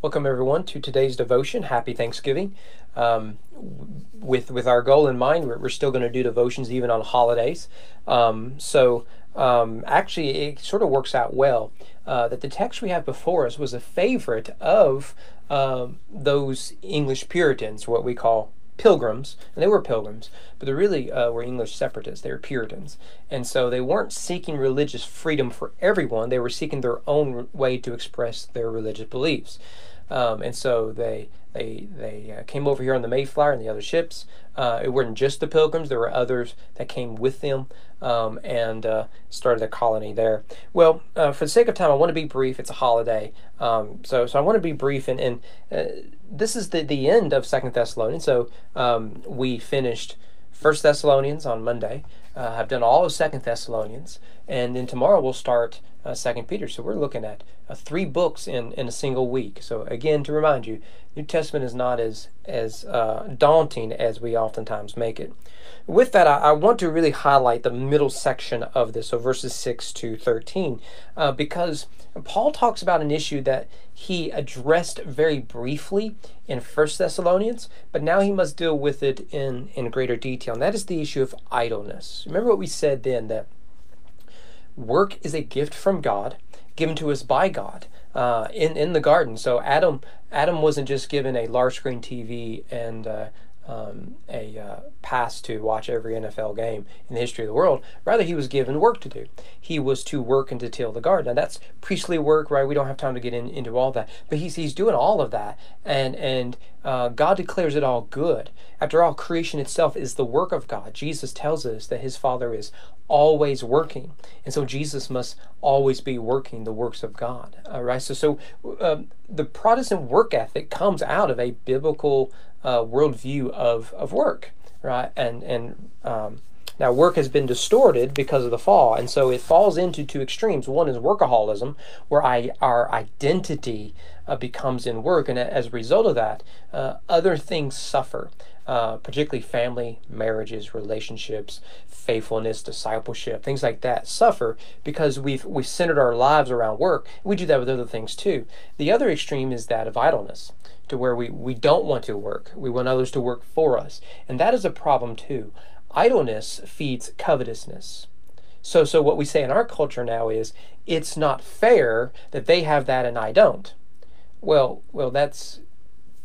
Welcome everyone to today's devotion. Happy Thanksgiving. Um, with with our goal in mind, we're, we're still going to do devotions even on holidays. Um, so um, actually, it sort of works out well uh, that the text we have before us was a favorite of um, those English Puritans, what we call pilgrims, and they were pilgrims, but they really uh, were English separatists. They were Puritans. And so they weren't seeking religious freedom for everyone, they were seeking their own way to express their religious beliefs. Um, and so they they they uh, came over here on the Mayflower and the other ships. Uh, it weren't just the Pilgrims; there were others that came with them um, and uh, started a colony there. Well, uh, for the sake of time, I want to be brief. It's a holiday, um, so so I want to be brief. And, and uh, this is the the end of Second Thessalonians. So um, we finished First Thessalonians on Monday. Uh, I've done all of Second Thessalonians, and then tomorrow we'll start uh, Second Peter. So we're looking at uh, three books in, in a single week. So again, to remind you, New Testament is not as as uh, daunting as we oftentimes make it. With that, I, I, want to really highlight the middle section of this, so verses six to thirteen, uh, because Paul talks about an issue that he addressed very briefly in First Thessalonians, but now he must deal with it in in greater detail, and that is the issue of idleness. Remember what we said then that work is a gift from God, given to us by God uh, in in the garden. So Adam Adam wasn't just given a large screen TV and uh, um, a uh, pass to watch every NFL game in the history of the world. Rather, he was given work to do. He was to work and to till the garden. Now, that's priestly work, right? We don't have time to get in, into all that. But he's, he's doing all of that. And, and uh, God declares it all good. After all, creation itself is the work of God. Jesus tells us that his Father is always working. And so Jesus must always be working the works of God. All right. So, so uh, the Protestant work ethic comes out of a biblical uh, worldview of, of work, right? And and um, now work has been distorted because of the fall, and so it falls into two extremes. One is workaholism, where I our identity uh, becomes in work, and as a result of that, uh, other things suffer. Uh, particularly family, marriages, relationships, faithfulness, discipleship, things like that suffer because we've we've centered our lives around work. We do that with other things too. The other extreme is that of idleness to where we, we don't want to work. We want others to work for us. And that is a problem too. Idleness feeds covetousness. So so what we say in our culture now is it's not fair that they have that and I don't. Well, well that's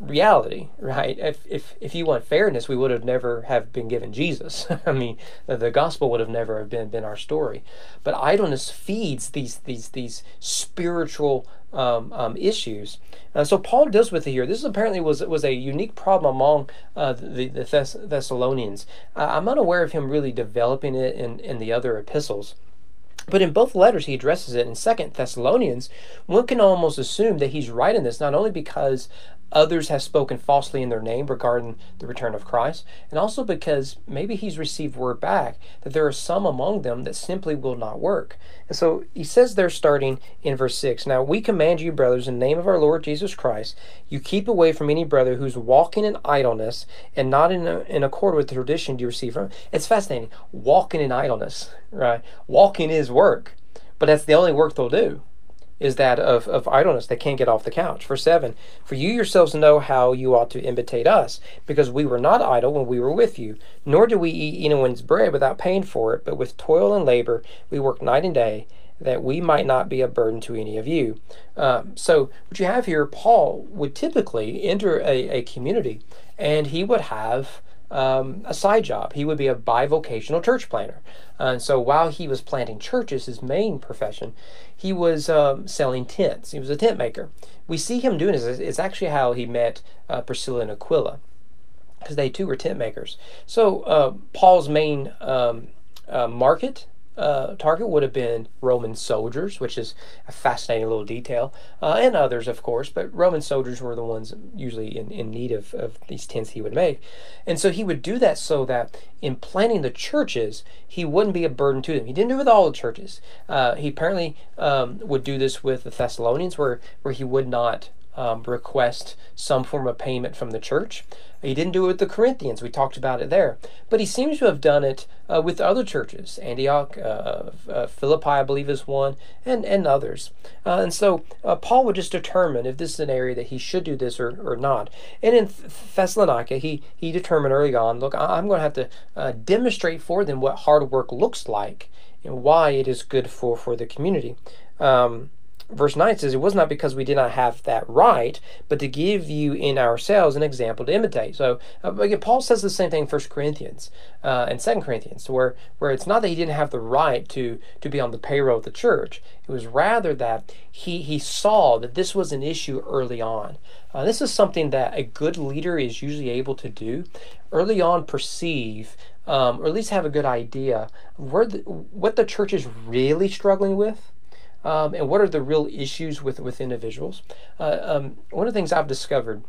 reality, right? If, if, if you want fairness, we would have never have been given Jesus. I mean, the, the, gospel would have never have been, been our story. But idleness feeds these, these, these spiritual um, um, issues. Uh, so Paul deals with it here. This apparently was was a unique problem among uh, the, the Thess- Thessalonians. Uh, I'm unaware of him really developing it in, in the other epistles. But in both letters, he addresses it. In Second Thessalonians, one can almost assume that he's writing this not only because Others have spoken falsely in their name regarding the return of Christ, and also because maybe he's received word back that there are some among them that simply will not work. And so he says there, starting in verse 6 Now we command you, brothers, in the name of our Lord Jesus Christ, you keep away from any brother who's walking in idleness and not in, a, in accord with the tradition you receive from. It's fascinating. Walking in idleness, right? Walking is work, but that's the only work they'll do is that of, of idleness. They can't get off the couch. Verse 7 For you yourselves know how you ought to imitate us, because we were not idle when we were with you, nor do we eat anyone's bread without paying for it, but with toil and labor we work night and day, that we might not be a burden to any of you. Um, so, what you have here, Paul would typically enter a, a community and he would have um, a side job. He would be a bivocational church planter. and so while he was planting churches, his main profession, he was um, selling tents. He was a tent maker. We see him doing this. It's actually how he met uh, Priscilla and Aquila, because they too were tent makers. So uh, Paul's main um, uh, market uh, target would have been Roman soldiers, which is a fascinating little detail, uh, and others, of course, but Roman soldiers were the ones usually in, in need of, of these tents he would make. And so he would do that so that in planning the churches, he wouldn't be a burden to them. He didn't do it with all the churches. Uh, he apparently um, would do this with the Thessalonians, where, where he would not um, request some form of payment from the church. He didn't do it with the Corinthians. We talked about it there. But he seems to have done it uh, with other churches. Antioch, uh, uh, Philippi, I believe, is one, and, and others. Uh, and so uh, Paul would just determine if this is an area that he should do this or, or not. And in Thessalonica, he, he determined early on look, I'm going to have to uh, demonstrate for them what hard work looks like and why it is good for, for the community. Um, verse 9 says, It was not because we did not have that right, but to give you in ourselves an example to imitate. So, uh, again, Paul says the same thing in 1 Corinthians uh, and 2 Corinthians, where, where it's not that he didn't have the right to, to be on the payroll of the church. It was rather that he, he saw that this was an issue early on. Uh, this is something that a good leader is usually able to do. Early on, perceive um, or at least have a good idea where the, what the church is really struggling with um, and what are the real issues with with individuals. Uh, um, one of the things I've discovered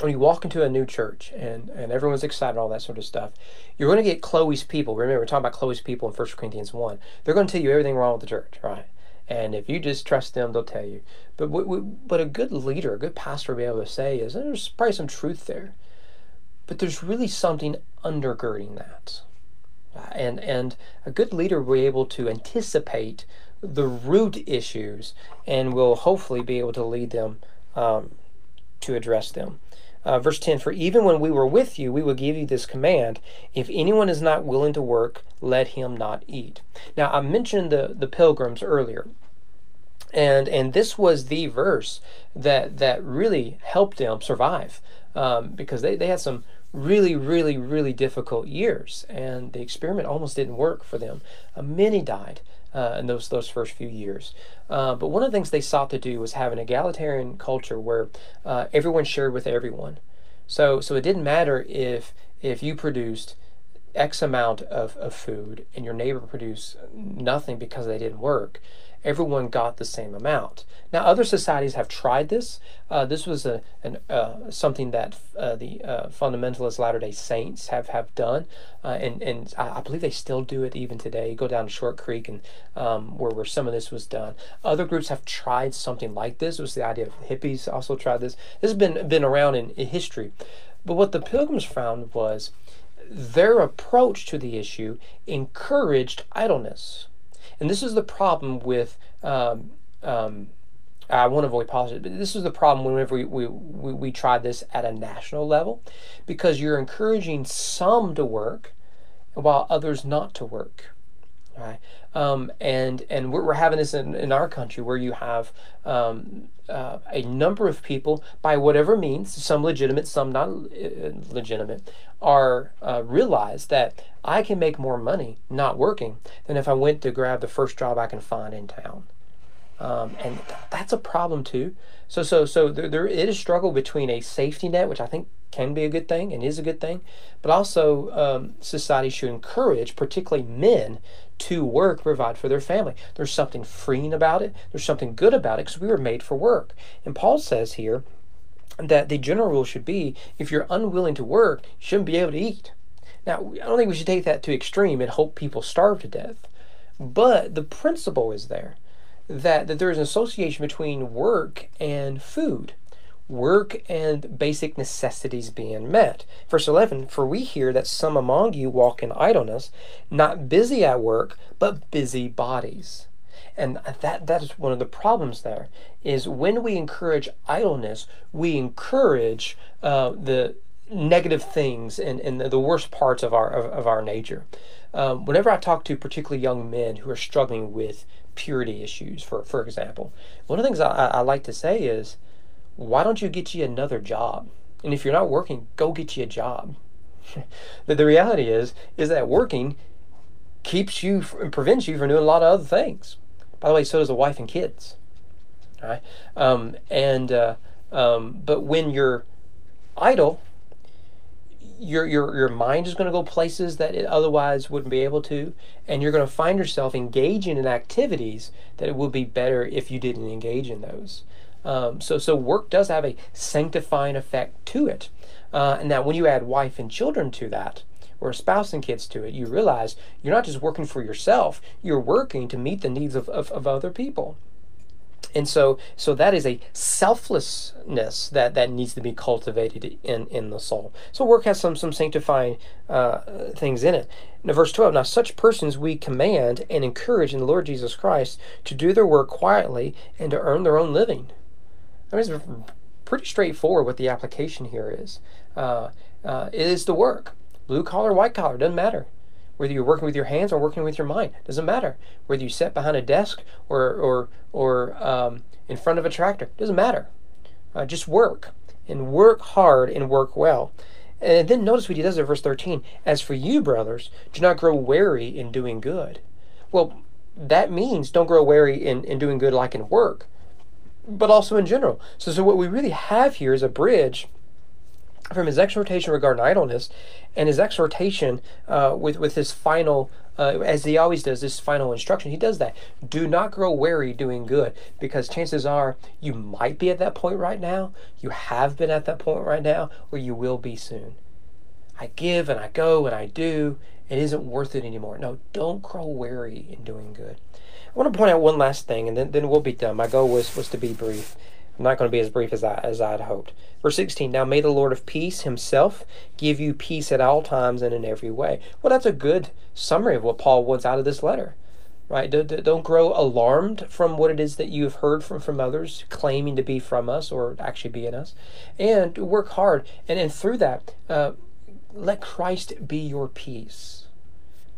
when you walk into a new church and, and everyone's excited all that sort of stuff, you're going to get Chloe's people. Remember, we're talking about Chloe's people in 1 Corinthians 1. They're going to tell you everything wrong with the church, right? And if you just trust them, they'll tell you. But but a good leader, a good pastor will be able to say is there's probably some truth there. But there's really something undergirding that. And, and a good leader will be able to anticipate the root issues and will hopefully be able to lead them um, to address them. Uh, verse 10 For even when we were with you, we will give you this command if anyone is not willing to work, let him not eat. Now, I mentioned the, the pilgrims earlier. And, and this was the verse that, that really helped them survive um, because they, they had some really, really, really difficult years, and the experiment almost didn't work for them. Uh, many died uh, in those those first few years. Uh, but one of the things they sought to do was have an egalitarian culture where uh, everyone shared with everyone. So so it didn't matter if if you produced X amount of, of food and your neighbor produced nothing because they didn't work everyone got the same amount. Now, other societies have tried this. Uh, this was a, an, uh, something that uh, the uh, fundamentalist Latter day Saints have, have done, uh, and, and I, I, believe they still do it even today. You go down to Short Creek, and um, where, where some of this was done. Other groups have tried something like this. It was the idea of hippies also tried this. This has been, been around in, in history. But what the Pilgrims found was their approach to the issue encouraged idleness. And this is the problem with. Um, um, I want to avoid politics, but this is the problem whenever we, we, we, we try this at a national level because you're encouraging some to work while others not to work. Right? Um, and and we're, we're having this in, in our country where you have um, uh, a number of people, by whatever means, some legitimate, some not uh, legitimate, are uh, realize that I can make more money not working than if I went to grab the first job I can find in town. Um, and th- that's a problem too. So so so there, there is a struggle between a safety net, which I think can be a good thing and is a good thing, but also um, society should encourage, particularly men, to work, provide for their family. There's something freeing about it. There's something good about it because we were made for work. And Paul says here that the general rule should be if you're unwilling to work, you shouldn't be able to eat. Now, I don't think we should take that to extreme and hope people starve to death. But the principle is there that, that there is an association between work and food work and basic necessities being met. Verse 11 For we hear that some among you walk in idleness, not busy at work, but busy bodies. And that, that is one of the problems there, is when we encourage idleness, we encourage uh, the negative things and, and the worst parts of our, of, of our nature. Um, whenever I talk to particularly young men who are struggling with purity issues, for, for example, one of the things I, I like to say is, why don't you get you another job? And if you're not working, go get you a job. the, the reality is, is that working keeps you and prevents you from doing a lot of other things. By the way, so does a wife and kids. Right? Um, and uh, um, but when you're idle, your your your mind is going to go places that it otherwise wouldn't be able to, and you're going to find yourself engaging in activities that it would be better if you didn't engage in those. Um, so, so work does have a sanctifying effect to it. Uh, and that when you add wife and children to that, or spouse and kids to it, you realize you're not just working for yourself, you're working to meet the needs of, of, of other people. and so so that is a selflessness that that needs to be cultivated in in the soul so work has some some sanctifying uh, things in it now verse 12 now such persons we command and encourage in the lord jesus christ to do their work quietly and to earn their own living I mean, it's pretty straightforward what the application here is. Uh, uh, it is the work. Blue collar white collar doesn't matter. Whether you're working with your hands or working with your mind doesn't matter. Whether you sit behind a desk or or or um, in front of a tractor doesn't matter. Uh, just work and work hard and work well. And then notice what he does in verse 13 as for you brothers do not grow weary in doing good. Well that means don't grow weary in, in doing good like in work but also in general. So so what we really have here is a bridge from his exhortation regarding idleness and his exhortation uh, with with his final uh, as he always does this final instruction. He does that. Do not grow weary doing good because chances are you might be at that point right now you have been at that point right now or you will be soon. I give and i go and i do. It isn't worth it anymore. No don't grow weary in doing good i want to point out one last thing and then, then we'll be done my goal was was to be brief I'm not going to be as brief as I as I'd hoped. Verse 16. Now may the Lord of peace himself give you peace at all times and in every way. Well, that's a good summary of what Paul wants out of this letter. Right? Don't grow alarmed from what it is that you have heard from, from others claiming to be from us or actually be in us. And work hard. And, and through that, uh, let Christ be your peace.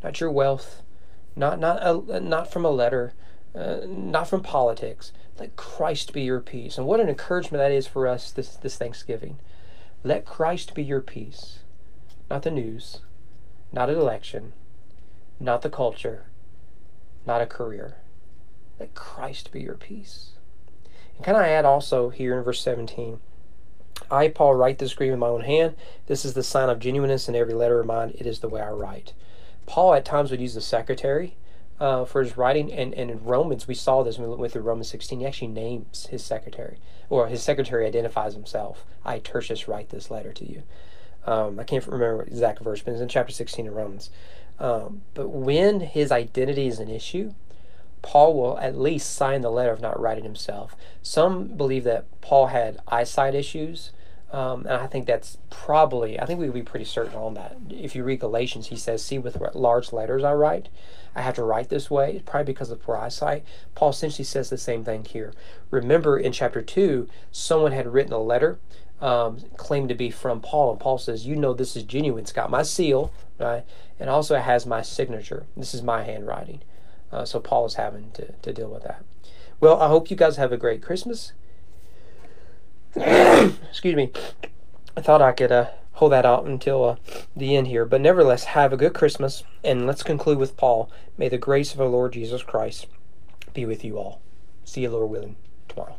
Not your wealth, not, not, a, not from a letter, uh, not from politics, let Christ be your peace. And what an encouragement that is for us this, this Thanksgiving. Let Christ be your peace. Not the news, not an election, not the culture, not a career. Let Christ be your peace. And can I add also here in verse 17? I, Paul, write this agreement with my own hand. This is the sign of genuineness in every letter of mine. It is the way I write. Paul at times would use the secretary uh, for his writing. And, and in Romans, we saw this when we went through Romans 16. He actually names his secretary, or his secretary identifies himself. I, Tertius, write this letter to you. Um, I can't remember exact verse, but it's in chapter 16 of Romans. Um, but when his identity is an issue, Paul will at least sign the letter of not writing himself. Some believe that Paul had eyesight issues, um, and I think that's probably, I think we would be pretty certain on that. If you read Galatians, he says, See, with what large letters I write. I have to write this way, it's probably because of poor eyesight. Paul essentially says the same thing here. Remember in chapter 2, someone had written a letter um, claimed to be from Paul, and Paul says, You know this is genuine. It's got my seal, right? And also it has my signature. This is my handwriting. Uh, so Paul is having to, to deal with that. Well, I hope you guys have a great Christmas. excuse me, I thought I could uh, hold that out until uh, the end here. But nevertheless, have a good Christmas. And let's conclude with Paul. May the grace of our Lord Jesus Christ be with you all. See you, Lord willing, tomorrow.